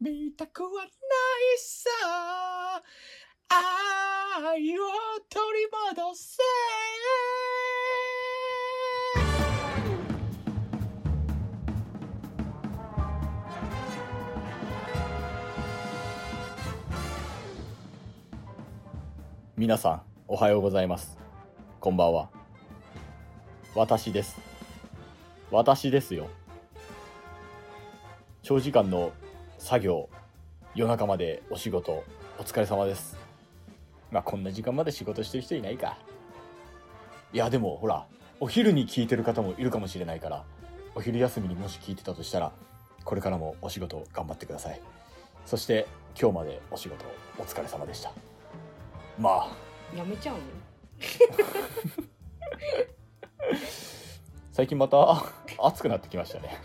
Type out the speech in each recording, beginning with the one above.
見たくはないさ。愛を取り戻せ。皆さんおはようございます。こんばんは。私です。私ですよ。長時間の作業夜中までお仕事お疲れ様です。まあこんな時間まで仕事してる人いないか。いやでもほらお昼に聞いてる方もいるかもしれないからお昼休みにもし聞いてたとしたらこれからもお仕事頑張ってください。そして今日までお仕事お疲れ様でした。まあ。やめちゃうの？最近また暑くなってきましたね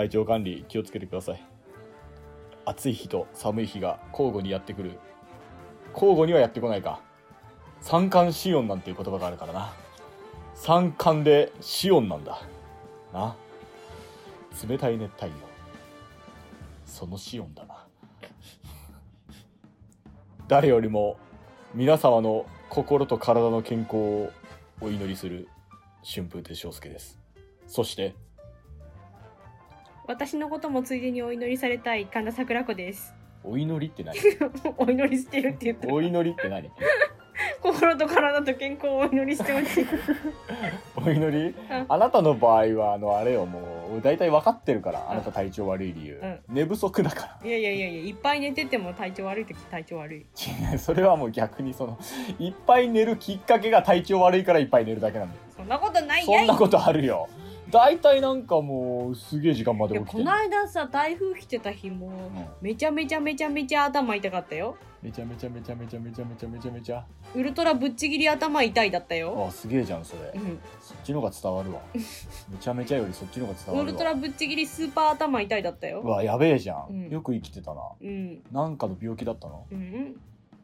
体調管理気をつけてください。暑い日と寒い日が交互にやってくる。交互にはやってこないか。三寒四温なんていう言葉があるからな。三寒で四温なんだ。な。冷たい熱帯夜その四温だな。誰よりも皆様の心と体の健康をお祈りする春風亭昇介です。そして私のこともついでにお祈りされたい神田桜子です。お祈りって何？お祈りしてるって言った。お祈りって何？心と体と健康をお祈りしてほしい。お祈り？うん。あなたの場合はあのあれよもう大体分かってるからあなた体調悪い理由、うん。寝不足だから。いやいやいやいやいっぱい寝てても体調悪い時体調悪い。違うそれはもう逆にそのいっぱい寝るきっかけが体調悪いからいっぱい寝るだけなんだよ。そんなことないやい。そんなことあるよ大体なんかもうすげえ時間まで起きてる。の間さ台風来てた日もめちゃめちゃめちゃめちゃ頭痛かったよ。めちゃめちゃめちゃめちゃめちゃめちゃめちゃめちゃ。ウルトラぶっちぎり頭痛いだったよ。あすげえじゃんそれ。うん。そっちの方が伝わるわ。めちゃめちゃよりそっちの方が伝わるわ。ウルトラぶっちぎりスーパー頭痛いだったうよわやべえじゃん、うん。よく生きてたな。うん。なんかの病気だったの？うん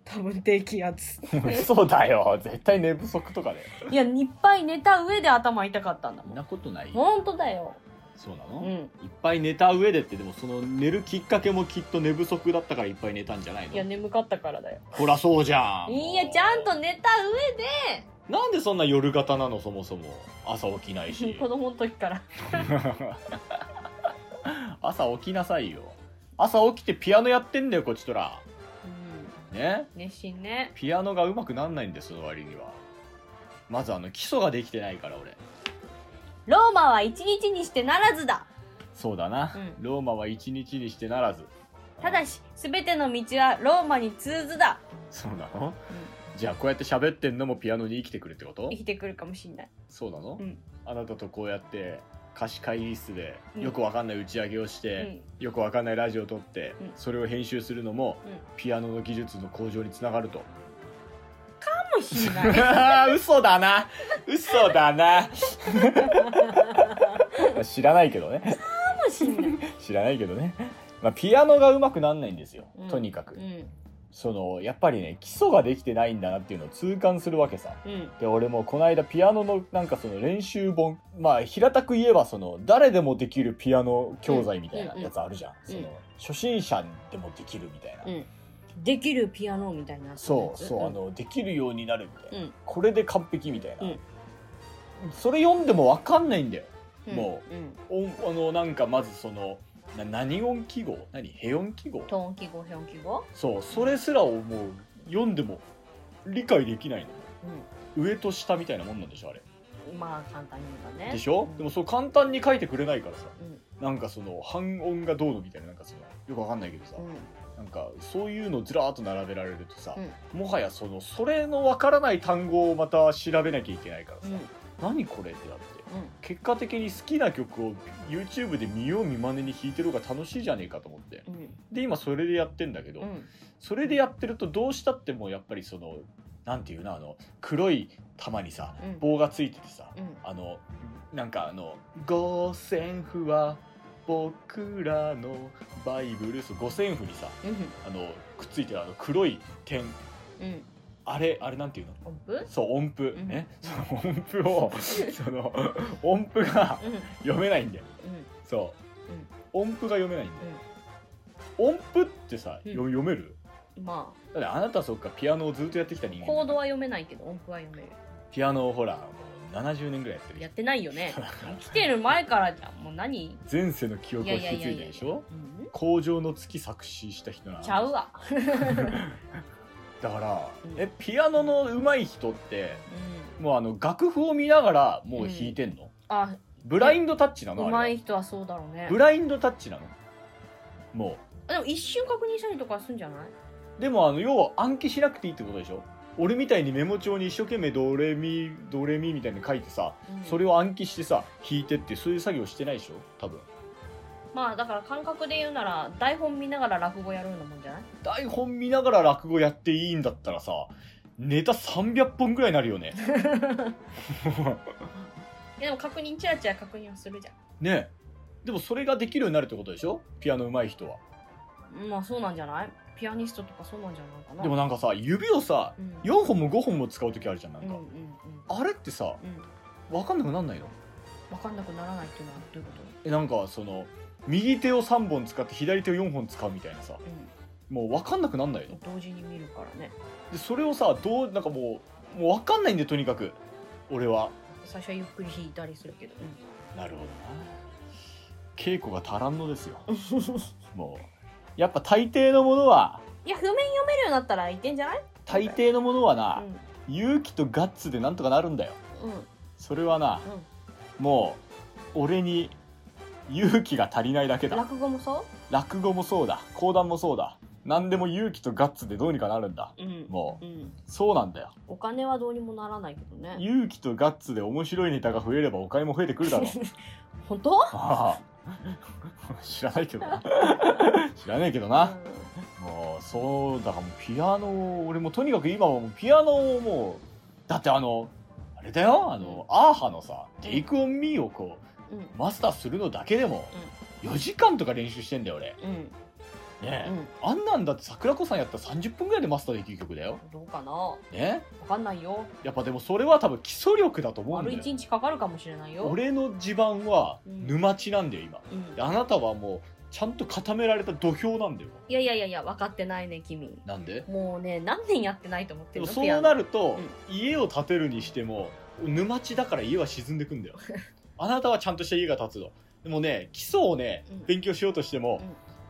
多分低気圧。嘘だよ。絶対寝不足とかだよ。いやいっぱい寝た上で頭痛かったんだもん。そんなことないよ。本当だよ。そうなの、いっうんぱい寝た上でってでもその寝るきっかけもきっと寝不足だったからいっぱい寝たんじゃないいやの眠かったからだよ。ほらそうじゃん。いやちゃんと寝た上で。なんでそんな夜型なのそもそも。朝起きないし。子供の時から。朝起きなさいよ。朝起きてピアノやってんだよこっちとら。うんね。熱心ね。ピアノが上手くなんないんですその割には。まずあの基礎ができてないから俺。ローマは一日にしてならずだ。そうだな、うん。ローマは一日にしてならず。ただし全ての道はローマに通ずだ、そうなの？じゃあこうやって喋ってんのもピアノに生きてくるってこと？生きてくるかもしんない。そうなの、うん。あなたとこうやって貸し会議室でうん。よくわかんない打ち上げをしうて、ん。よくわかんないラジオを撮って、うん。それを編集するのも、うん。ピアノの技術の向上につながると。かもしんない。嘘だな。嘘だな。知らないけどね。かもしんない、知らないけどね、まあ、ピアノが上手くなんないんですよ、うん。とにかく、うんそのやっぱりね基礎ができてないんだなっていうのを痛感するわけさ。うん。で俺もこの間ピアノのなんかその練習本まあ平たく言えばその誰でもできるピアノ教材みたいなやつあるじゃん、うん。その初心者でもできるみたいな、うん。できるピアノみたいなそうそう、ん。あのできるようになるみたいな、うん。これで完璧みたいな、うん。それ読んでも分かんないんだよ。もうあのなんかまずそのな何音記号？何？ヘ音記号？トーン記号表記号？そうそれすらをもう。読んでも理解できないの。う上と下みたいなもんなんでしょあれ。んまあ簡単に言えばね。でしょ、うん。でもそう簡単に書いてくれないからさ。うん。なんかその半音がどうのみたいななんかそのよくわかんないけどさ、うん。なんかそういうのずらーっと並べられるとさ、うん。もはやそのそれのわからない単語をまた調べなきゃいけないからさ、うん。何これってなって。うん結果的に好きな曲を YouTube で見よう見まねに弾いてる方が楽しいじゃねえかと思って。うん。で今それでやってんだけど、うん。それでやってるとどうしたってもうやっぱりそのなんていうのあの黒い玉にさうん。棒がついててさ、うん。あのなんかあの「五線譜は僕らのバイブル」五線譜にさうん。あのくっついてるあの黒い点うんあれあれなんていうの？音符？そう音符、うん。ね？その音符をその音符がうん。読めないんだよ。うん。そう。音符が読めないんだよ、音符ってさ、うん。よ読める？うんまだってあなたはそっかピアノをずっとやってきた人間あコードは読めないけど音符は読める。ピアノをほらもう70年ぐらいやってるやってないよね。来てる前からじゃんもう何？前世の記憶を引き継いでるでしょ？うん。工場の月作詞した人なのちゃうわ だから、うん。えピアノの上手い人ってうん。もうあの楽譜を見ながらもう弾いてんの、あブラインドタッチなの？上手い人はそうだろうね。ブラインドタッチなの？もでも一瞬確認したりとかするんじゃない、うでもあの要は暗記しなくていいってことでしょ？俺みたいにメモ帳に一生懸命ドレミドレミみたいに書いてさ、うん。それを暗記してさ弾いてってそういう作業してないでしょ？多分まあだから感覚で言うなら台本見ながら落語やるようなもんじゃない？台本見ながら落語やっていいんだったらさネタ300本ぐらいになるよね。いやでも確認チラチラ確認はするじゃねでもそれができるようになるってことでしょ？ピアノ上手い人は。んまあそうなんじゃない？ピアニストとかそうなんじゃないかな。でもなんかさ指をさうん。4本も5本も使う時あるじゃんなんか、うんうんうん。あれってさうん。分かんなくなんないの？分かんなくならないっていうのはどういうこえなんかその右手を3本使って左手を4本使うみたいなさ。ともう分かんなくなんないの。うん同時に見るからね。でそれをさどうなんかもうもう分かんないんでとにかく。俺は。最初はゆっくり弾いたりするけど、なるほどな。稽古が足らんのですよ。もう。やっぱ大抵のものは。いや譜面読めるようになったらいけんじゃない？大抵のものはうな、勇気とガッツでなんとかなるんだよ。んうん。それはなうん。もう俺に勇気が足りないだけだ。落語もそ落語もそうだ。講談もそうだ。何でも勇気とガッツでどうにかなるんだ。ううん。もう。うん。そうなんだよ。お金はどうにもならないけどね。勇気とガッツで面白いネタが増えればお金も増えてくるだろう。本当？ああ。知らないけどな。知らないけどな、もうそうだからもうピアノ俺もとにかく今はもうピアノをもうだってあのあれだよ。あの、アーハのさ「テイクオンミーをこうんうんうマスターするのだけでも4時間とか練習してんだよ俺。うん。ねえ、うん。あんなんだって桜子さんやったら30分ぐらいでマスターできる曲だよ。どうかな？わねかんないよ。やっぱでもそれは多分基礎力だと思うん丸だよ。一日かかるかもしれないよ。俺の地盤はうん。沼地なんだよ今。うん。であなたはもうちゃんと固められた土俵なんだよ。いやいやいやいや分かってないね君。なんで？もうね何年やってないと思ってるの？そうなると、う家を建てるにしても沼地だから家は沈んでくんだよ あなたはちゃんとした家が建つのでもね基礎をね、うん。勉強しようとしても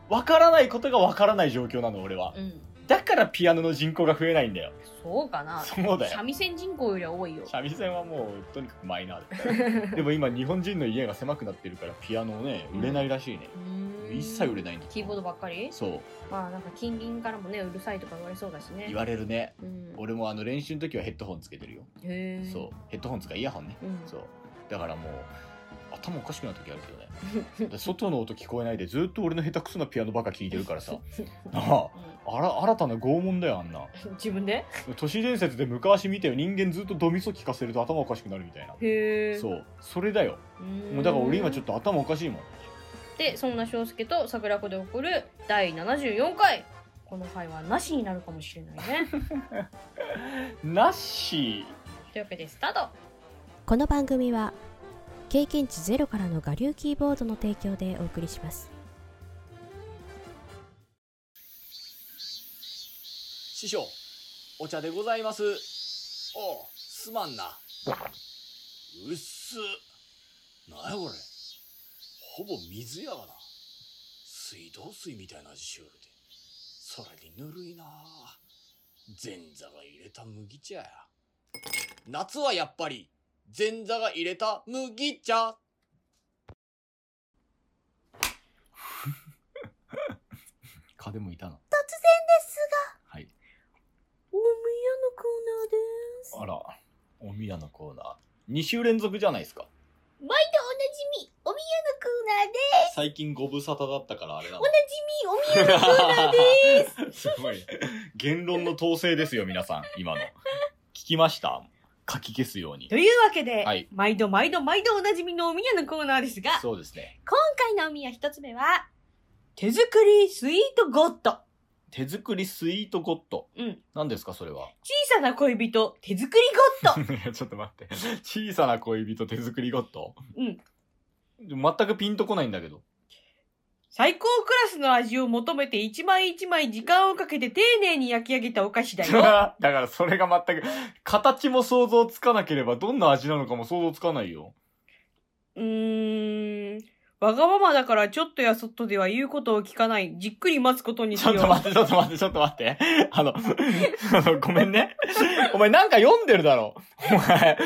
わからないことがわからない状況なの俺は。だからピアノの人口が増えないんだよ。そうかな。そうだよ。三味線人口よりは多いよ。三味線はもうとにかくマイナーだ でも今日本人の家が狭くなってるからピアノね売れないらしいね、一切売れないんだキーボードばっかり？そう。まあなんか近隣からもねうるさいとか言われそうだしね。言われるね。うん。俺もあの練習の時はヘッドホンつけてるよ、へえそう。ヘッドホンつかイヤホンね、うん。そうだからもう頭おかしくなる時あるけどね。で外の音聞こえないでずっと俺の下手くそなピアノばっか聞いてるからさ。なああら新たな拷問だよあんな。うん自分で？都市伝説で昔見たよ人間ずっとドミソ聞かせると頭おかしくなるみたいな。へえそう。それだよ。もうだから俺今ちょっと頭おかしいもん。でそんな翔介と桜子で送る第74回。この回はなしになるかもしれないね。なし。というわけでスタート。この番組は経験値ゼロからの我流キーボードの提供でお送りします。師匠お茶でございます。おうすまんな。うっす。なんやこれ。ほぼ水やがな。水道水みたいな味しよるで。それにぬるいな。前座が入れた麦茶や。夏はやっぱり前座が入れた麦茶。蚊でもいたの突然ですがはい。大宮のコーナーです。あらお宮のコーナー。2週連続じゃないですか。毎度おなじみお宮のコーナーです。最近ご無沙汰だったからあれなの。おなじみお宮のコーナーです。すごい。言論の統制ですよ皆さん今の。聞きました？書き消すように。というわけで、はい。毎度毎度毎度おなじみのお宮のコーナーですがそうですね。今回のお宮一つ目は手作りスイートゴッド。手作りスイートゴッド。うん。何ですかそれは？小さな恋人手作りゴッド。い やちょっと待って。小さな恋人手作りゴッド？うん。全くピンとこないんだけど最高クラスの味を求めて一枚一枚時間をかけて丁寧に焼き上げたお菓子だよ。だからそれが全く、形も想像つかなければどんな味なのかも想像つかないよ。うーん。わがままだからちょっとやそっとでは言うことを聞かない。じっくり待つことにしよう。ちょっと待って、ちょっと待って、ちょっと待って。あの、あの、ごめんね。お前なんか読んでるだろ。お前。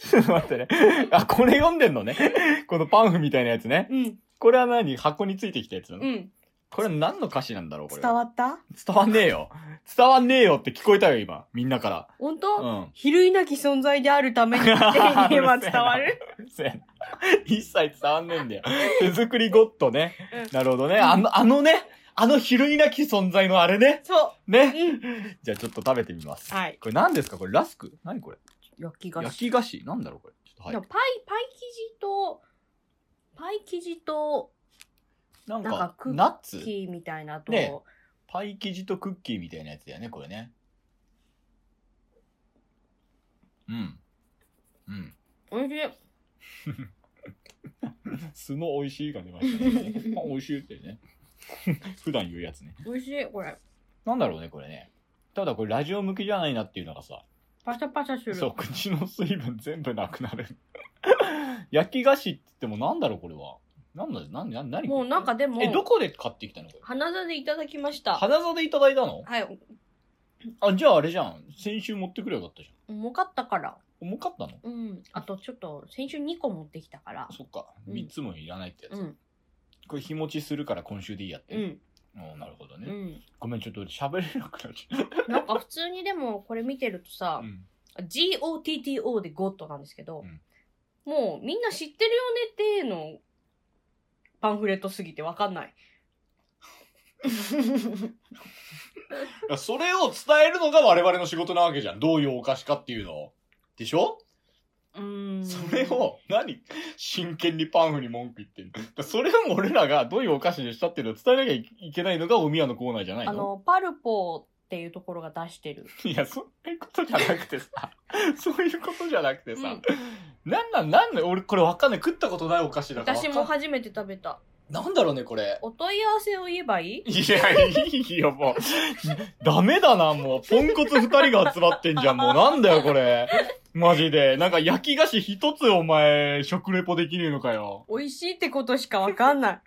ちょっと待ってね。あ、これ読んでんのね。このパンフみたいなやつね。うん。これは何？箱についてきたやつなの、うん。これ何の歌詞なんだろうこれ。伝わった？伝わんねえよ。伝わんねえよって聞こえたよ、今。みんなから。本当、うん。比類なき存在であるために 丁寧は伝わる？う一切伝わんねえんだよ。手作りゴッドね。うんなるほどね。あの、あのね。あの比類なき存在のあれね。そう。ね。うん。じゃあちょっと食べてみます。はい。これ何ですか？これラスク？何これ？焼き菓子。焼き菓子？なんだろうこれ？ちょっとはい。パイ、パイ生地と、生地と、なんなんかか、クッナッツ？キーみたいなと、ねパイ生地とクッキーみたいなやつだよね、これね。うん。うん。おいしい。素の美味しいが出ましたね。あ美味しいってね。普段言うやつね。おいしい、これ。なんだろうね、これね。ただこれラジオ向きじゃないなっていうのがさ、パシャパシャする。そう、口の水分全部なくなる。焼き菓子って言ってもなんだろう、これは。なんだ、なん、な、何もうなんかでも、え、どこで買ってきたの？これ。花座でいただきました。花座でいただいたの？はい。あ、じゃああれじゃん。先週持ってくればよかったじ重かったから。ゃん。重かったの？うん。あとちょっと、先週2個持ってきたから。そっか。うん3つもいらないってやつ。うん。これ日持ちするから今週でいいやって。うん。おなるほどね。うん。ごめん、ちょっと喋れなくなっちゃっ なんか普通にでもこれ見てるとさた。う、ん。GOTTO でゴッドなんですけど、うんもうみんな知ってるよねってのパンフレットすぎてわかんない。それを伝えるのが我々の仕事なわけじゃん。どういうお菓子かっていうのを。でしょ？うーん。それを、何？真剣にパンフに文句言ってるの？それを俺らがどういうお菓子でしたっていうのを伝えなきゃいけないのがおみやのコーナーじゃないの？あの、パルポっていうところが出してる。いや、そういうことじゃなくてさ、そういうことじゃなくてさ、うんなんなん、なんで俺これわかんない。食ったことないお菓子だから私も初めて食べた。なんだろうね、これ。お問い合わせを言えばいい？いや、いいよ、もう。ダメだな、もう。ポンコツ二人が集まってんじゃん、もう。なんだよ、これ。マジで。なんか焼き菓子一つお前、食レポできねえのかよ。美味しいってことしかわかんない。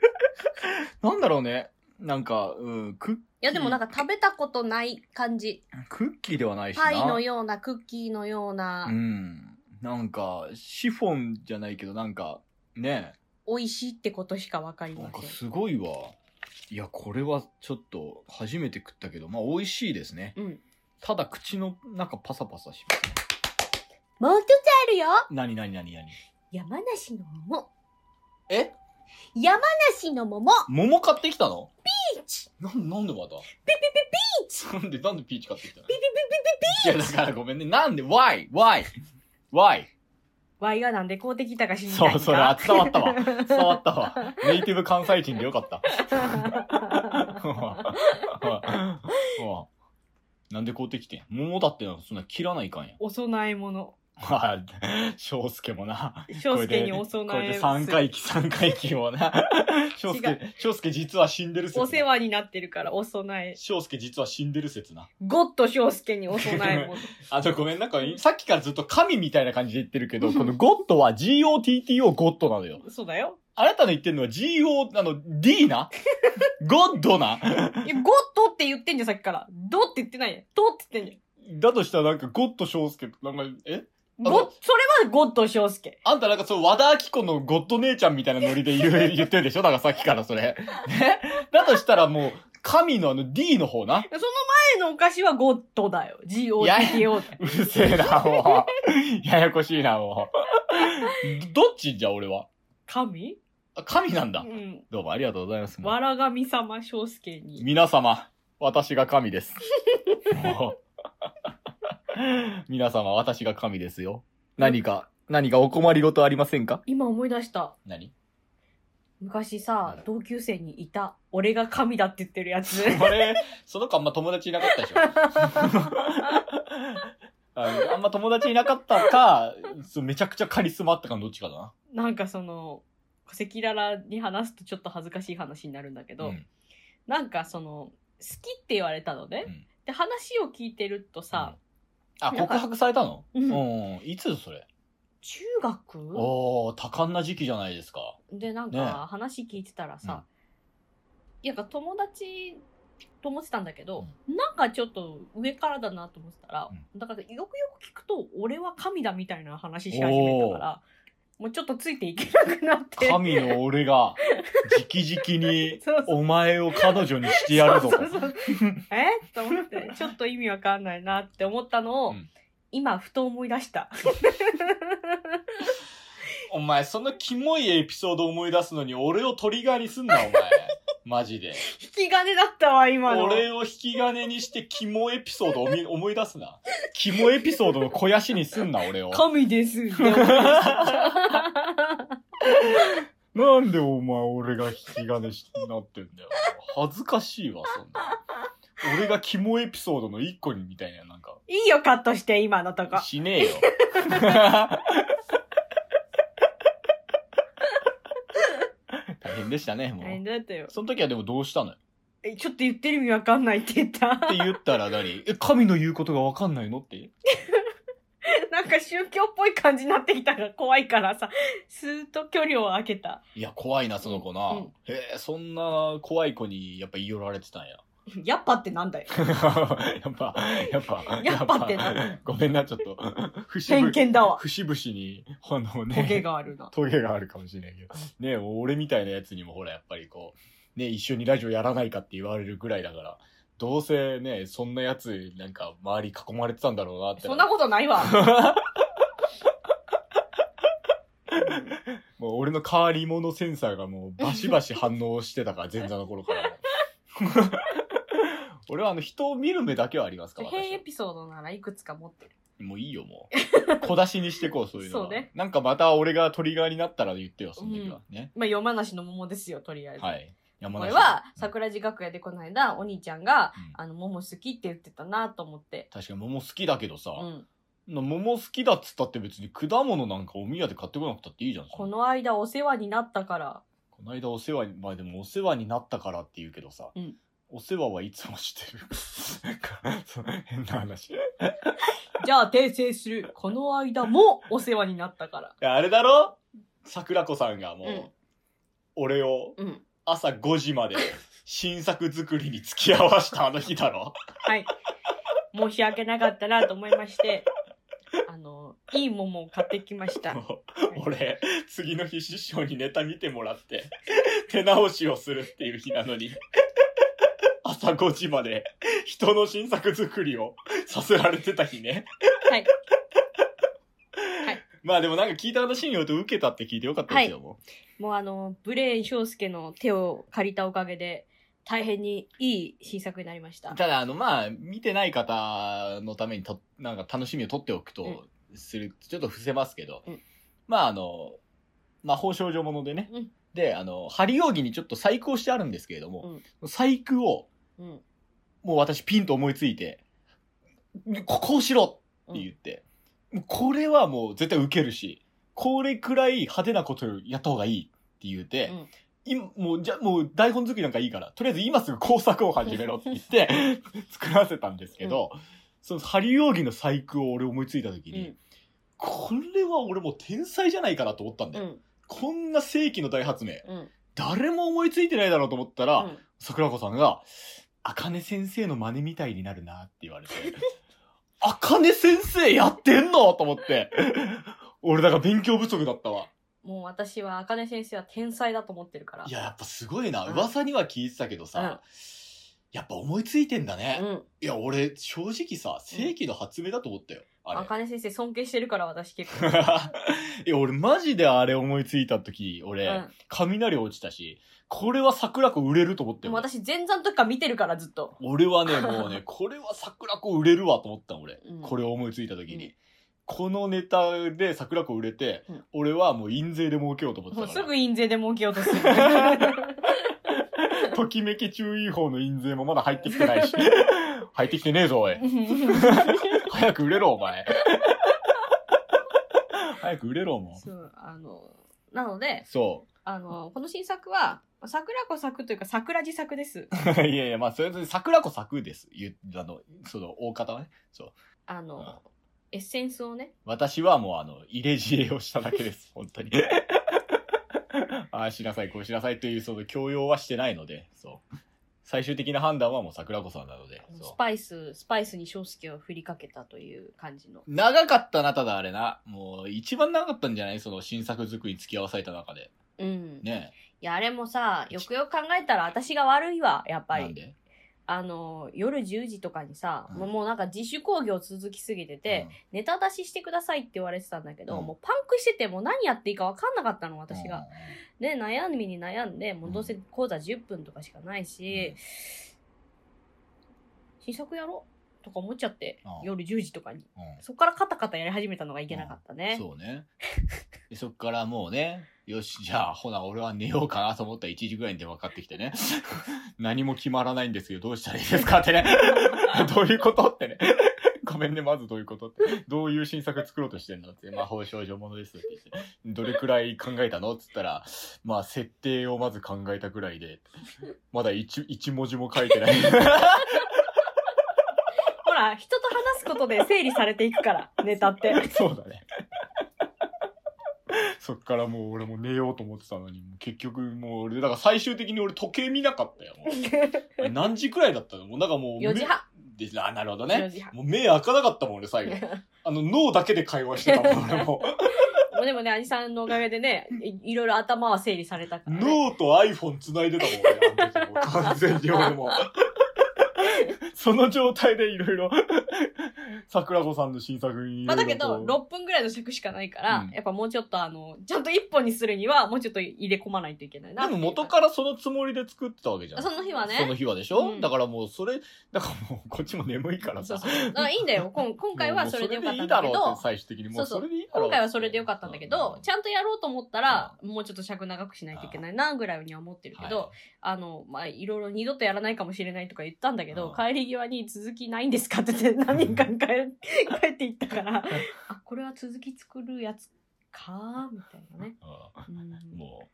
なんだろうね。なんか、うん、クッ、いやでもなんか食べたことない感じ。クッキーではないしな。パイのような、クッキーのような、うん。なんか、シフォンじゃないけど、なんか、ね美味しいってことしかわかりなんません。かすごいわ。いや、これはちょっと初めて食ったけど、まあ美味しいですね。うん。ただ口の中パサパサしますね。もう一つあるよなになになになに山梨の桃。え？山梨の桃桃買ってきたの？ピーチなん、なんでまた？ピピピピーチなんで、なんでピーチ買ってきたの？ピピピピピいや、だからごめんね。なんで ?Why? ワイがなんで買うてきたか知りたそ、いうんか？それ、あ伝わったわ。伝わ ったわ。ネイティブ関西人でよかった。なんで買うてきてん？桃だってそんな切らないかんやん。お供え物。はい。翔介もな。翔介にお供え三回忌、三回忌をな。翔違介、翔介実は死んでる説な。お世話になってるからお供え。翔介実は死んでる説な。ゴッド翔介にお供え物。あとごめん、なんかさっきからずっと神みたいな感じで言ってるけど、このゴッドは GOTTO ゴッドなのよ。そうだよ。あなたの言ってるのは GO、あの、D な？ゴッドな？いや、ゴッドって言ってんじゃん、さっきから。ドって言ってないやん。ドって言ってんじだとしたらなんかゴッド翔介、なんか、え？ゃん。ゴッ、それはゴッド翔介。あんたなんかそう、和田明子のゴッド姉ちゃんみたいなノリで言う、言ってるでしょ？だからさっきからそれ。ね？だとしたらもう、神のあの D の方な？その前のお菓子はゴッドだよ。よ。うるせえな、もう。ややこしいな、もう。どっちじゃ、俺は？神？あ神なんだう。ん。どうもありがとうございます。わら神様翔介に。皆様、私が神です。もう 皆様、私が神ですよ。何か、何かお困りごとありませんか？今思い出した。何？昔さ、同級生にいた。俺が神だって言ってるやつ。あれ、その子あんま友達いなかったでしょ ああんま友達いなかったか、そうめちゃくちゃカリスマあったかのどっちかだな。なんかその、赤裸々に話すとちょっと恥ずかしい話になるんだけど、うんなんかその好きって言われたのね、うんで話を聞いてるとさ、あ、告白されたの？うん。うん。いつそれ？中学？おー、多感な時期じゃないですか。でなんね。か話聞いてたらさ、いや友達と思ってたんだけど、なんかちょっと上からだなと思ってたら、だからよくよく聞くと俺は神だみたいな話し始めたからもうちょっとついていけなくなって。神の俺が、直々に、そうそう。お前を彼女にしてやるぞ。と。そうそうそう。え？と思って。ちょっと意味わかんないなって思ったのを、うん。今ふと思い出した。お前、そのキモいエピソード思い出すのに、俺をトリガーにすんな、お前。マジで。引き金だったわ今の俺を引き金にして、キモエピソードをみ 思い出すな。キモエピソードの肥やしにすんな、俺を。神です なんでお前、俺が引き金しなってんだよ。恥ずかしいわ、そんな。俺がキモエピソードの一個にみたいな、なんか。いいよカットして今のとこしねえよ。大変でしたね、も大変う。だったよその時はでもどうしたのよ？えちょっと言ってる意味わかんないって言った？って言ったら何？え、神の言うことがわかんないのって？なんか宗教っぽい感じになってきたから怖いからさ、スーッと距離を空けた。いや、怖いな、その子な。うんへえ、そんな怖い子にやっぱ言い寄られてたんや。やっぱってなんだよ。やっぱ、やっぱ、やっぱってやなごめんな、ちょっと。節偏々、見だわ。節々に、あのね。トゲがあるな。トゲがあるかもしれないけど。ね俺みたいなやつにもほら、やっぱりこう、ね、一緒にラジオやらないかって言われるぐらいだから、どうせね、そんなやつ、なんか、周り囲まれてたんだろうなって。そんなことないわ。もう俺の変わり者センサーがもうバシバシ反応してたから、前座の頃からも。俺はあの人を見る目だけはありますから、変エピソードならいくつか持ってる。もういいよ、もう。小出しにしてこう、そういうのは。そうねなんかまた俺がトリガーになったら言ってよ、その時は。ね。まあ、山梨の桃ですよ、とりあえず。はい。山こ梨れは、桜地楽屋でこの間、お兄ちゃんが、うんあの、桃好きって言ってたなと思って。確かに桃好きだけどさ、桃好きだっつったって別に果物なんかお宮で買ってこなくたっていいじゃん。この間お世話になったから。この間お世話に、まあでもお世話になったからって言うけどさ、うんお世話はいつもしてる。なんか、その変な話。いじゃあ訂正する。この間もお世話になったから。や、あれだろ？桜子さんがもう、うん俺をうん。朝5時まで新作作りに付き合わしたあの日だろ？はい。申し訳なかったなと思いまして、あの、いい桃を買ってきました。もう俺、次の日師匠にネタ見てもらって、手直しをするっていう日なのに、朝5時まで人の新作作りをさせられてた日ね。はい。まあでもなんか聞いた話によると受けたって聞いてよかったですよ、ももうあの、ブレーン翔介の手を借りたおかげで、大変にいい新作になりましたう。。ただあのまあ、見てない方のためにと、なんか楽しみを取っておくと、する、ちょっと伏せますけど、うんまああの、魔法少女ものでね、うんで、あの、針扇にちょっと細工をしてあるんですけれども、細工を、うん。もう私ピンと思いついて、ここうしろって言って、もうこれはもう絶対受けるし、これくらい派手なことをやった方がいいって言って、うん今、もう、じゃ、もう台本作りなんかいいから、とりあえず今すぐ工作を始めろって言って、作らせたんですけど、その針扇の細工を俺思いついた時に、うんこれは俺もう天才じゃないかなと思ったんだよ。うん。こんな世紀の大発明、うん。誰も思いついてないだろうと思ったら、うん桜子さんが、あかね先生の真似みたいになるなって言われて、あかね先生やってんのと思って、俺だから勉強不足だったわ。もう私は、あかね先生は天才だと思ってるから。いや、やっぱすごいな。うん噂には聞いてたけどさ、やっぱ思いついてんだね。うん。いや、俺、正直さ、世紀の発明だと思ったよ。あかね先生尊敬してるから私結構。いや、俺マジであれ思いついた時、俺、うん雷落ちたし、これは桜子売れると思ってでも私前座の時から見てるからずっと。俺はね、もうね、これは桜子売れるわと思ったの、俺。うんこれを思いついた時に。うんこのネタで桜子売れて、うん俺はもう印税で儲けようと思ってもうたから。すぐ印税で儲けようとする。ときめき注意報の印税もまだ入ってきてないし。入ってきてねえぞ、おい。早く売れろ、お前。早く売れろ、もう。そう、あの、なので、そう。あの、この新作は、桜子作というか桜自作です。いやいや、まあ、それで桜子咲くです。言うあの、その、大方はね。そう。あの、エッセンスをね。私はもう、あの、入れ知恵をしただけです。本当に。ああしなさい、こうしなさいという、その、強要はしてないので、そう。最終的な判断はもう桜子さんなので、ス。パイス、スパイスに翔介を振りかけたという感じの。長かったな、ただあれな。もう、一番長かったんじゃない？その新作作りに付き合わされた中で。うん。ねいや、あれもさ、よくよく考えたら私が悪いわ、やっぱり。なんで？あの、夜10時とかにさ、うん。もうもうなんか自主興行続きすぎてて、、ネタ出ししてくださいって言われてたんだけど、うん。もうパンクしててもう何やっていいか分かんなかったの、うん。私が。。で、悩みに悩んで、もうどうせ講座10分とかしかないし、新作やろうとか思っちゃって、うん夜10時とかに。うんうんそっからカタカタやり始めたのがいけなかったね。そうね。でそっからもうね、よし、じゃあ、ほな、俺は寝ようかなと思ったら1時ぐらいに電話かかってきてね。何も決まらないんですけど、どうしたらいいですかってね。どういうことってね。ごめんね、まずどういうことって。どういう新作作ろうとしてんのって。魔法少女ものですって言って。どれくらい考えたのっつったら、まあ、設定をまず考えたぐらいで、まだ一一文字も書いてない。人と話すことで整理されていくから、ネタって。そうだね。そっからもう俺も寝ようと思ってたのに、もう結局もう俺、だから最終的に俺時計見なかったよ。もう 何時くらいだったの？もうなんかもう。4時半。目であ、なるほど4ね。時半。もう目開かなかったもん俺最後。あの脳だけで会話してたもん俺も。もうでもね、兄さんのおかげでね、いいろいろ頭は整理されたから、ね。脳と iPhone 繋いでたもん俺、あの時もう完全に俺も。その状態でいろいろ、桜子さんの新作に。まあだけど、6分ぐらいの尺しかないから、うんやっぱもうちょっとあの、ちゃんと1本にするには、もうちょっと入れ込まないといけないなでも元ら。からそのつもりで作ってたわけじゃん。その日はねその日はでしょ、うんだからもうそれ、だからもうこっちも眠いからさ。そうそう。だからいいんだよ。こん今回はそれでよかったんだけどもうそれでいいだろうって、最終的に。もうそれでいいだろう今回はそれでよかったんだけど、ちゃゃんとやろうと思ったら、もうちょっと尺長くしないといけないな、ぐらいには思ってるけど、あの、まあ、いろいろ二度とやらないかもしれないとか言ったんだけど、うん帰り際に続きないんですか？って言って何人かに帰帰っていったから、あ、これは続き作るやつか？みたいなね。うんもう、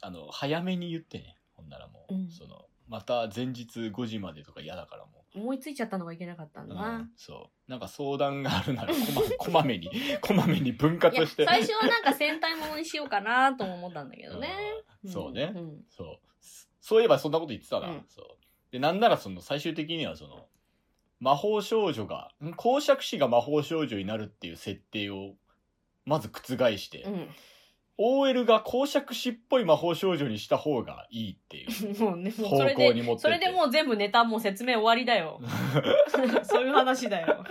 あの、早めに言ってね。ほんならもう、うんその、また前日5時までとか嫌だからも思いついちゃったのがいけなかったんう。だな。うんそう。なんか相談があるならこま、こまめに、こまめに分割して。最初はなんか戦隊ものにしようかなとも思ったんだけどね。うんそうね。んそう。そういえばそんなこと言ってたな。うんそう。で、なんならその最終的にはその、魔法少女が、ん？公爵士が魔法少女になるっていう設定を、まず覆して、うん。OL が公爵士っぽい魔法少女にした方がいいっていう もうね、もう方それで、向に持ってって。それでもう全部ネタもう説明終わりだよ。そういう話だよ。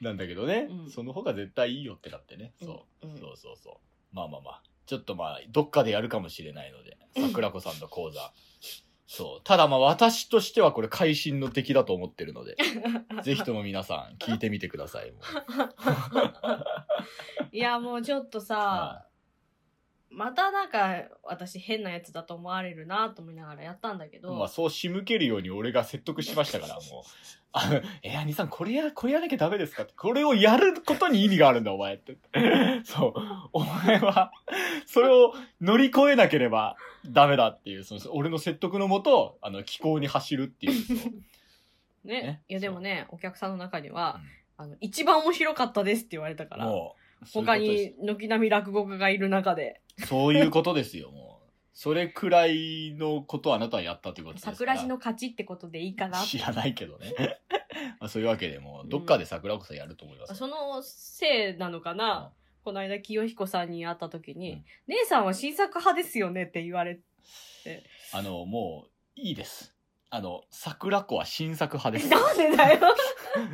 なんだけどね、うんその方が絶対いいよってなってね。そう。うんそうそうそう。まあまあまあ。ちょっとまあ、どっかでやるかもしれないので、桜子さんの講座。そう。ただまあ私としてはこれ会心の敵だと思ってるので、ぜひとも皆さん聞いてみてください。もう いや、もうちょっとさ、またなんか私変なやつだと思われるなと思いながらやったんだけど、まあそう仕向けるように俺が説得しましたから、もう。あの、え、兄さんこれや、これやらなきゃダメですかって。これをやることに意味があるんだ、お前って。そう。お前は、それを乗り越えなければダメだっていう、その、俺の説得のもと、あの、気候に走るっていう。ねねいやでもね、お客さんの中には、うんあの、一番面白かったですって言われたから、他に軒並み落語家がいる中で、そういうことですよ、もう。それくらいのことをあなたはやったということですから。桜地の勝ちってことでいいかな知らないけどね。まあそういうわけでもう、どっかで桜子さんやると思います。そのせいなのかな、この間清彦さんに会った時に、うん姉さんは新作派ですよねって言われて、あの、もう、いいです。あの、桜子は新作派です。なんでだよ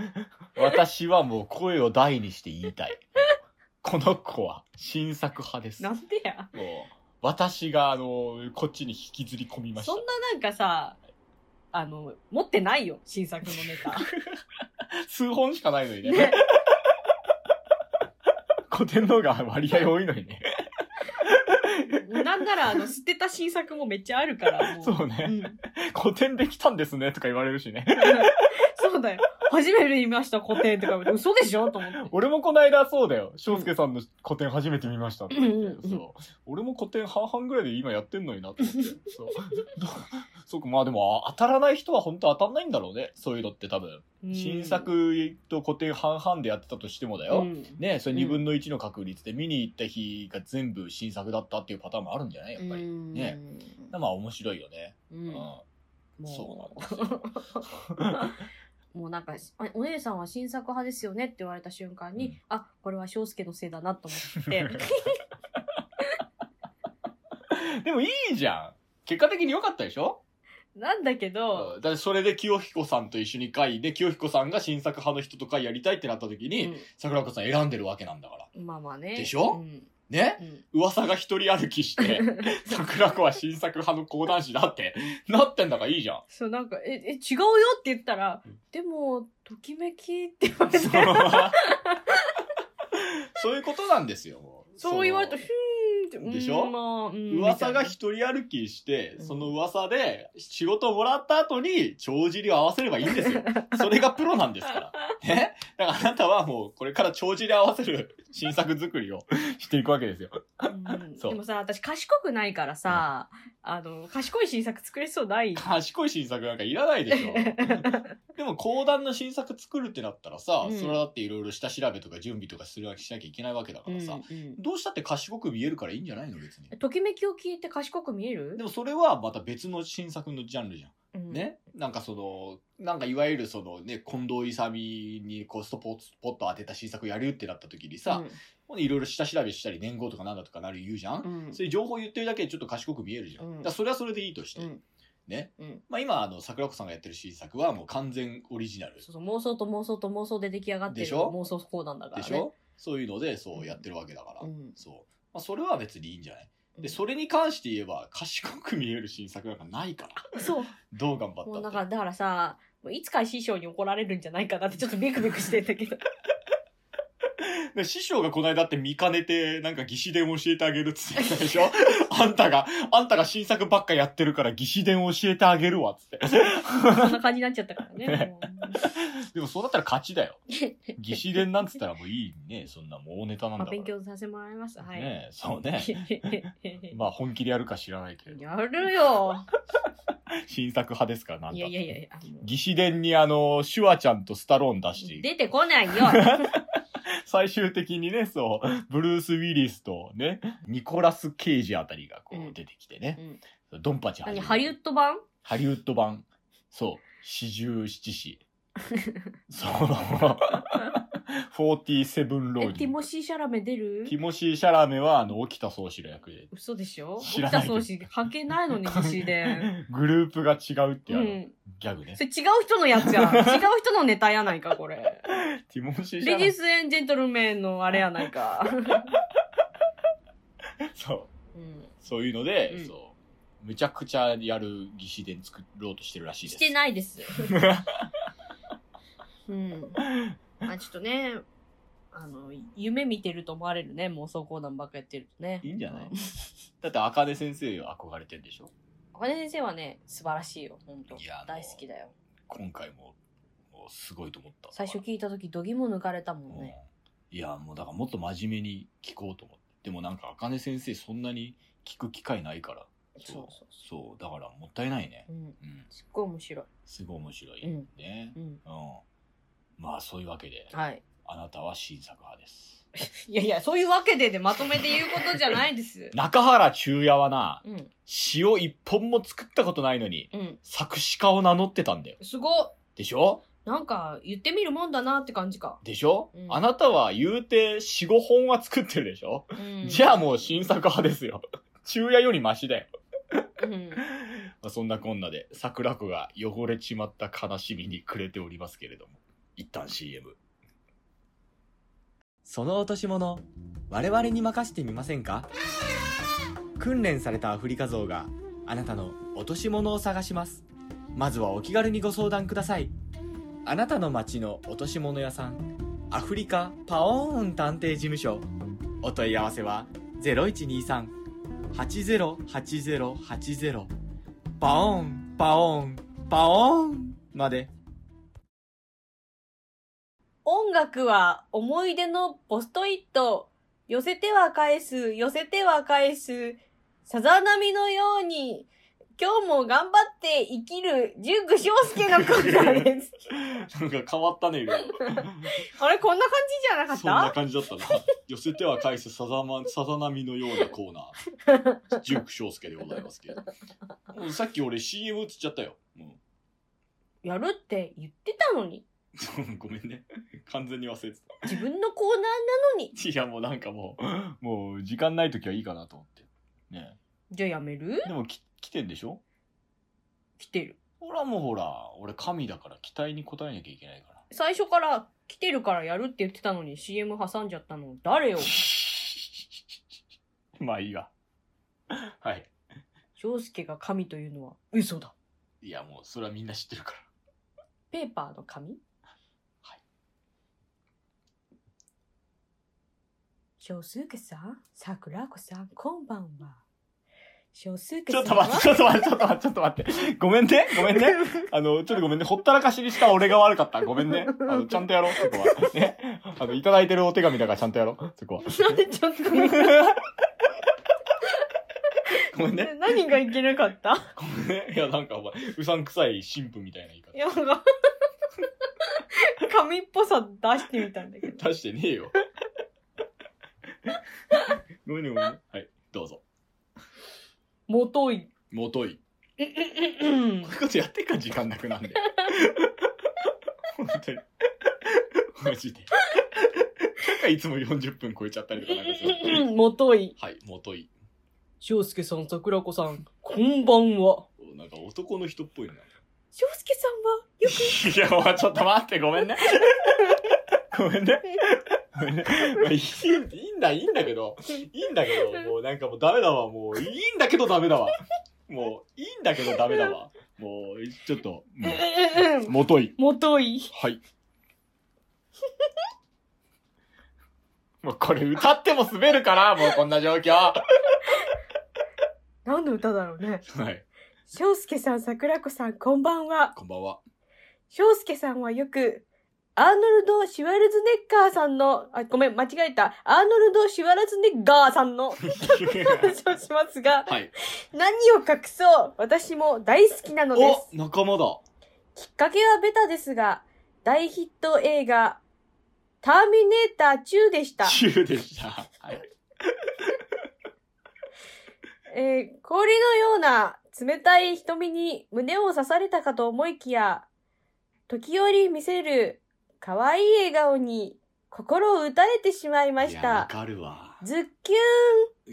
私はもう声を大にして言いたい。この子は新作派です。もなんでや？う、私が、あの、こっちに引きずり込みましたそ。んななんかさ、あの、持ってないよ、新作のネタ。数本しかないのにね。ね 古典の方が割合多いのにね。なんなら、あの、捨てた新作もめっちゃあるから、もう。そうねん古典できたんですねとか言われるしね。そうだよ。初めて見ました、古典って書いて嘘でしょと思って。俺もこの間そうだよ。翔介さんの古典初めて見ましたって言って。俺も古典半々ぐらいで今やってんのになって思って。そう。ど そうか、まあでもあ当たらない人は本当当たんないんだろうね。そういうのって多分。うん新作と古典半々でやってたとしてもだよ。うんねそれ2分の1の確率で見に行った日が全部新作だったっていうパターンもあるんじゃない？やっぱり。うんねまあ面白いよね。うんうん。もそうなんです もうなんかあお姉さんは新作派ですよねって言われた瞬間に、うん。あこれは翔介のせいだなと思って。でもいいじゃん。結果的に良かったでしょ？なんだけど、だそれで清彦さんと一緒に会で、清彦さんが新作派の人と会やりたいってなった時に、桜子さん選んでるわけなんだから。うんまあまあね。でしょ？うんね？うん。噂が一人歩きして、桜子は新作派の講談師だって、なってんだからいいじゃん。そうなんか「ええ違うよ」って言ったら「うん。でもときめき」って言われて。そう。いうことなんですよ。そう言われるとそヒューンってうんでしょ？まあうん噂がみ一人歩きして、うん。その噂で仕事をもらった後に帳尻を合わせればいいんですよ。それがプロなんですから。ね？だからあなたはもうこれから帳尻合わせる 新作作りを していくわけですよ。うん。そう。でもさ私賢くないからさ、あの賢い新作作れそうない？賢い新作なんかいらないでしょ。でも講談の新作作るってなったらさ、うん。それはだっていろいろ下調べとか準備とかするわけしなきゃいけないわけだからさ、うんうん。どうしたって賢く見えるからいいんじゃないの別に。ときめきを聞いて賢く見える？でもそれはまた別の新作のジャンルじゃん。うんね、なんかその、なんかいわゆるそのね、近藤勇にこうストポッポッと当てた新作やるってなった時にさ、ほんでいろいろ下調べしたり年号とかなんだとかなる言うじゃん、うんうんそういう情報言ってるだけでちょっと賢く見えるじゃん。うんだそれはそれでいいとして。うんね？うんまあ今、あの、桜子さんがやってる新作はもう完全オリジナル。そうそう妄想と妄想と妄想で出来上がってる妄想講談だからねでしょ？そういうので、そうやってるわけだから。うんそう。まあそれは別にいいんじゃない？うん。で、それに関して言えば、賢く見える新作なんかないから。そう。どう頑張もうったって。なんかだからさもういつか師匠に怒られるんじゃないかなってちょっとビクビクしてんだけど。で師匠がこの間って見かねて、なんか義士伝教えてあげるって言ったでしょ？あんたが、あんたが新作ばっかやってるから義士伝教えてあげるわっつって。そんな感じになっちゃったからね でもそうだったら勝ちだよ。義士伝なんつったらもういいね。そんなもう大ネタなんまあだから。勉強させてもらいますはい、ねえそうね。まあ本気でやるか知らないけれど。やるよ新作派ですから、なんだいやいやいや義士伝にあの、シュワちゃんとスタローン出して、出てこないよ 最終的にね、そう、ブルース・ウィリスとね、ニコラス・ケイジあたりがこううん。出てきてね、うん。ドンパチ何ハリウッド版？ハリウッド版、そう、四十七士。そう、47ローニン。えティモシー・シャラメ出る？ティモシー・シャラメは、あの、沖田総司の役で。嘘でしょ？沖田総司関係ないのに西で。グループが違うっていううん。ギャグね。そ。れ違う人のやつや違う人のネタやないかこれ ティモシー・シャラメ。レディース・エン・ジェントルメンのあれやないか そう。うんそういうので、うんそう。むちゃくちゃやる義士伝作ろうとしてるらしいです。してないです。うん。まあちょっとね、あの、夢見てると思われるね、妄想講談ばっかやってるとね。いいんじゃない？だって、茜先生憧れてんでしょ？赤根先生はね、素晴らしいよ、本当いや大好きだよ。今回も、すごいと思った。最初聞いた時、度肝抜かれたもんね。うんいや、もうだからもっと真面目に聞こうと思って。でもなんか、茜先生そんなに聞く機会ないから。そうそうそう。だからもったいないねう。。うん。うん。すっごい面白い。すごい面白い。うんね。うん。うん。まあ、そういうわけで、はい。あなたは新作派です。いやいや、そういうわけででまとめて言うことじゃないです。中原中也はな、うん。詩を一本も作ったことないのに、うん。作詞家を名乗ってたんだよ。すごっでしょ？なんか、言ってみるもんだなって感じか。でしょ、うんあなたは言うて4、5本は作ってるでしょ、うん。じゃあもう新作派ですよ。中也よりマシだよ。うん。まあ、そんなこんなで桜子が汚れちまった悲しみに暮れておりますけれども。一旦 CM。その落とし物我々に任せてみませんか？訓練されたアフリカゾウがあなたの落とし物を探しますまずはお気軽にご相談くださいあなたの街の落とし物屋さんアフリカパオーン探偵事務所お問い合わせは0123-808080パオーンパオーンパオーンまで音楽は思い出のポストイット。寄せては返す、寄せては返す。さざ波のように、今日も頑張って生きる、ジューク翔介のコーナーです。なんか変わったね、今。あれ、こんな感じじゃなかっそんなた感じだったな。寄せては返すさざま、さざ波のようなコーナー。ジューク翔介でございますけど。もうさっき俺 CM 映っちゃったよ。うんやるって言ってたのに。ごめんね。完全に忘れてた。自分のコーナーなのに。いや、もうなんかもう、もう時間ない時はいいかなと思って。ねじゃあやめる？でもき来てんでしょ？来てる。ほらもうほら、俺神だから期待に応えなきゃいけないから。最初から来てるからやるって言ってたのに CM 挟んじゃったの誰よ？まあいいわ。はい。翔介が神というのは嘘だ。いやもうそれはみんな知ってるから。ペーパーの紙はい。小介さん、桜子さん、こんばんは。小介ちょっと待って、ちょっと待って、ちょっと待って、ちょっと待って。ごめんね、ごめんね。あの、ちょっとごめんね。ほったらかしにした俺が悪かった。ごめんね。あの、ちゃんとやろう、そこは。ね。あの、いただいてるお手紙だからちゃんとやろう、そこは。なんでちょっとごめんね。何がいけなかった？ごめんね。いや、なんかお前、うさんくさい神父みたいな言い方い。や、紙っぽさ出してみたんだけど。出してねえよ。ごめんね、ごめんね。はい、どうぞ。もとい。もとい。こういうことやってっから時間なくなんで。本当に。マジで。だからいつも40分超えちゃったりとかなんかする。うんもとい。はい、もとい。翔介さん、桜子さん、こんばんは。なんか男の人っぽいな。翔介さんは、よく、いや、ちょっと待って、ごめんね。ごめんね。まあいいいいんだ、いいんだけど、いいんだけど、もうなんかもうダメだわ。もう。いいんだけどダメだわ。もういいんだけどダメだわ。もう、ちょっと、う、もとい。もとい。はい。もうこれ歌っても滑るから、もうこん。な状況。何の歌だろうね。はい。翔介さん、桜子さん、こん。ばん。は。こん。ばん。は。翔介さん。はよく、アーノルド・シュワルツネッガーさんの、あ、ごめん、間違えた。アーノルド・シュワルツネッガーさんの 話をしますが、はい。何を隠そう。私も大好きなのです。お仲間だ。きっかけはベタですが、大ヒット映画、ターミネーター2でした。10でした。はい。えー氷のような冷たい瞳に胸を刺されたかと思いきや、時折見せる可愛い笑顔に心を打たれてしまいましいや、わた。かるわ。ズッキ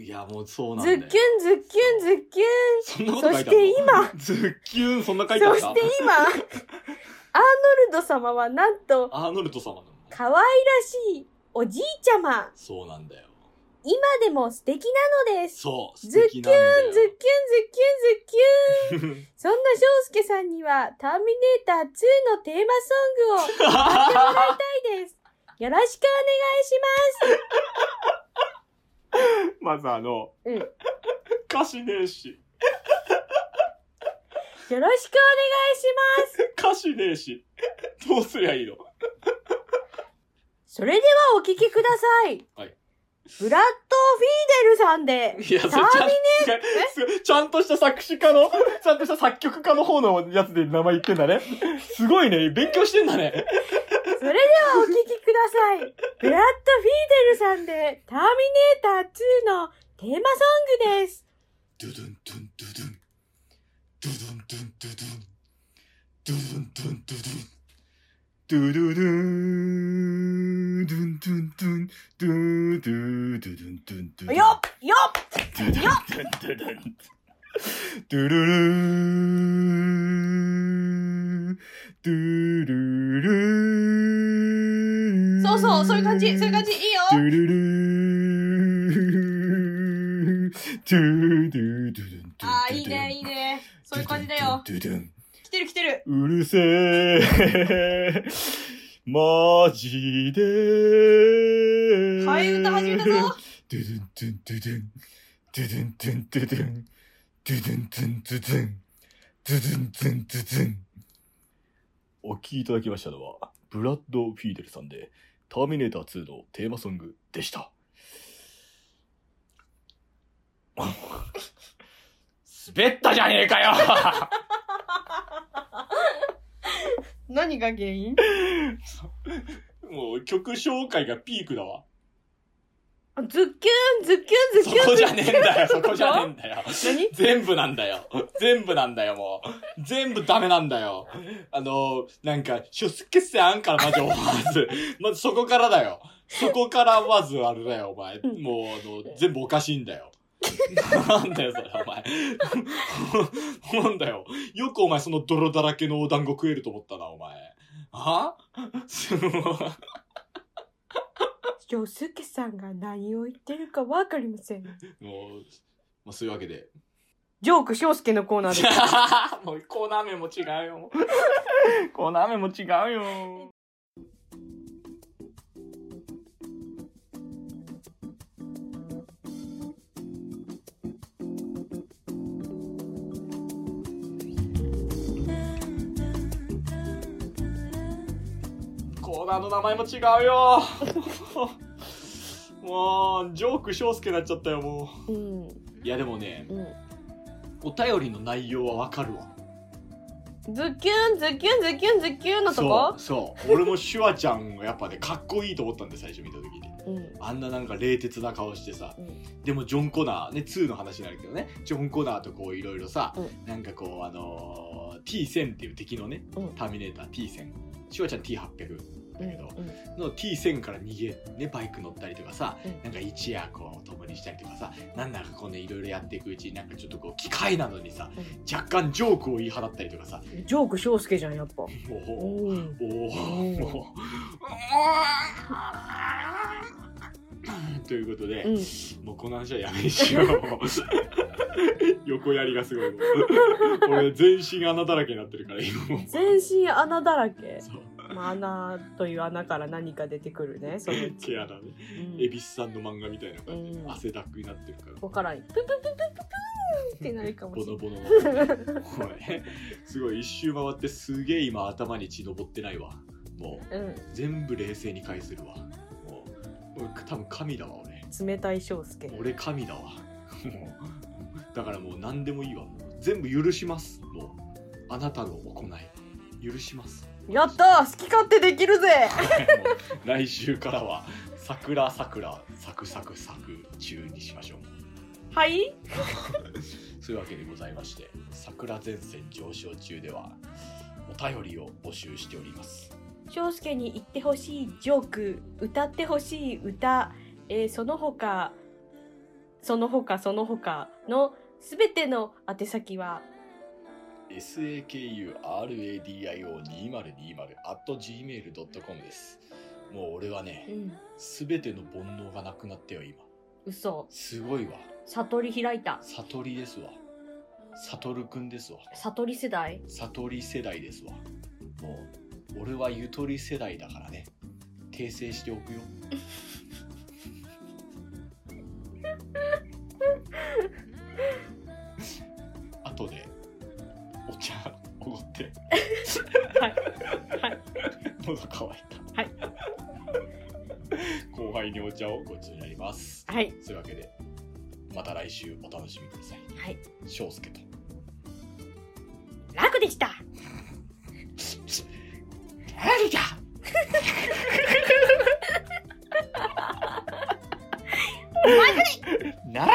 ュいや、もうそうなんだよ。ズッキュン、ズッキュン、ズッキュそんなこと書いてあるの？そして今ズッキュン、そんな書いン。てあったそして今、アーノルド様はなんと、アーノルド様なの？可愛らしいおじいちゃま。そうなんだよ。今でも素敵なのです。そう、素ズッキュン、ズッキュン、ズッキュン、敵なんだよ。ズッキュン。そんな翔介さんには、ターミネーター2のテーマソングを 歌ってもらいたいです。よろしく まずあの、うん歌詞ねえし、お願いします。よろしくお願いします。歌詞ねえし、どうすりゃいいの？それではお聴きください。はいブラッド・フィーデルさんで、いや、それちターゃんちゃんとした作詞家の、ちゃんとした作曲家の方のやつで名前言ってんだね。すごいね、勉強してんだね。それではお聴きください。ブラッド・フィーデルさんで、ターミネーター2のテーマソングです。ドゥドゥンドゥンドゥドゥン。ドゥドゥンドゥンドゥドゥン。ドゥドゥンドゥンドゥドゥン。ドゥドゥドゥン。ドゥンドゥンドゥン。ドゥドゥドゥドゥンドゥンドゥン。よっよっドゥドゥドゥンドゥドゥン。ドゥルルー。ドゥルルー。そうそう、そういう感じ、そういう感じ、いいよドゥルルー。ドゥドゥドゥドゥン。あー、いいね、いいね。そういう感じだよ。ドゥドゥン。来てる来てる。うるせえ。マジで。替え歌始めたぞ。ドゥドゥンドゥンドゥドゥン。ドゥドゥンドゥンドゥドゥン。ドゥドゥンドゥンドゥドゥン。ドゥドゥンドゥンドゥドゥン。お聴きいただきましたのは、ブラッド・フィーデルさんで、ターミネーター2のテーマソングでした。滑ったじゃねえかよ何が原因？もう曲紹介がピークだわ。あズッキュンズッキュンズッキュンそこじゃねえんだよ、そこじゃねえんだよ。何？全部なんだよ。全部なんだよ、もう。全部ダメなんだよ。あの、なんか、ショスケさんからまず、まず、まずそこからだよ。そこからまずあれだよ、お前。もう、あの、全部おかしいんだよ。なんだよ、それ、お前。なんだよ。よくお前その泥だらけのお団子食えると思ったな、お前。は？すごい。よすけさんが何を言ってるかわかりません。もう、まあ、そういうわけで。ジョーク翔介のコーナーです。もうコーナー名も違うよ。コーナー名も違うよ。コーナーの名前も違うよ。もう、ジョーク翔介になっちゃったよ、もうん。う。いや、でもね、うん。お便りの内容はわかるわ。ズッキュンズッキュンズッキュンズッキュンのとこ？そうそう俺もシュワちゃんがやっぱねかっこいいと思ったんで最初見た時にうん。あんななんか冷徹な顔してさうん。でもジョン・コナーね2の話になるけどねジョン・コナーとこういろいろさ、うんなんかこうあのー、T1000 っていう敵のねうん。ターミネーター T1000 シュワちゃん T800 だけど、うんの T1000 から逃げねバイク乗ったりとかさ、うん。なんか一夜こう共にしたりとかさなんだかこうねいろいろやっていくうちになんかちょっとこう機械なのにさうん。若干ジョークを言い放ったりとかさ。ジョーク翔介じゃん、やっぱ。おおうんもうということで、うん。もうこの話はやめにしよう。横やりがすごい。俺全身穴だらけになってるから今も。う全身穴だらけ。そうまあ、穴という穴から何か出てくるね、そのうち。毛穴ね。うん。恵比寿さんの漫画みたいな感じで、うん。汗だくになってるから。わからん。ププププププーってなるかもしれボノボノすごい一周回ってすげえ今頭に血登ってないわ。もううん。全部冷静に返せるわ。もう俺多分神だわ俺。冷たい翔介。俺神だわ。もうだからもう何でもいいわ。全部許します。もうあなたの行い。許しますやったー好き勝手できるぜ。来週からは桜桜サクサクサク中にしましょう。はい？そういうわけでございまして桜前線上昇中ではお便りを募集しております。翔介に言ってほしいジョーク歌ってほしい歌、えーその他その他その他のすべての宛先は sakuradio2020.gmail.com です。もう俺はねうん。全ての煩悩がなくなったよ今。嘘。すごいわ。悟り開いた。悟りですわ。悟くんですわ。悟り世代。悟り世代ですわ。もう俺はゆとり世代だからね。訂正しておくよ 喉乾いた。はい。後輩にお茶をごちになります。はい。そういうわけでまた来週お楽しみください。はい。翔介と。楽でした。何だなら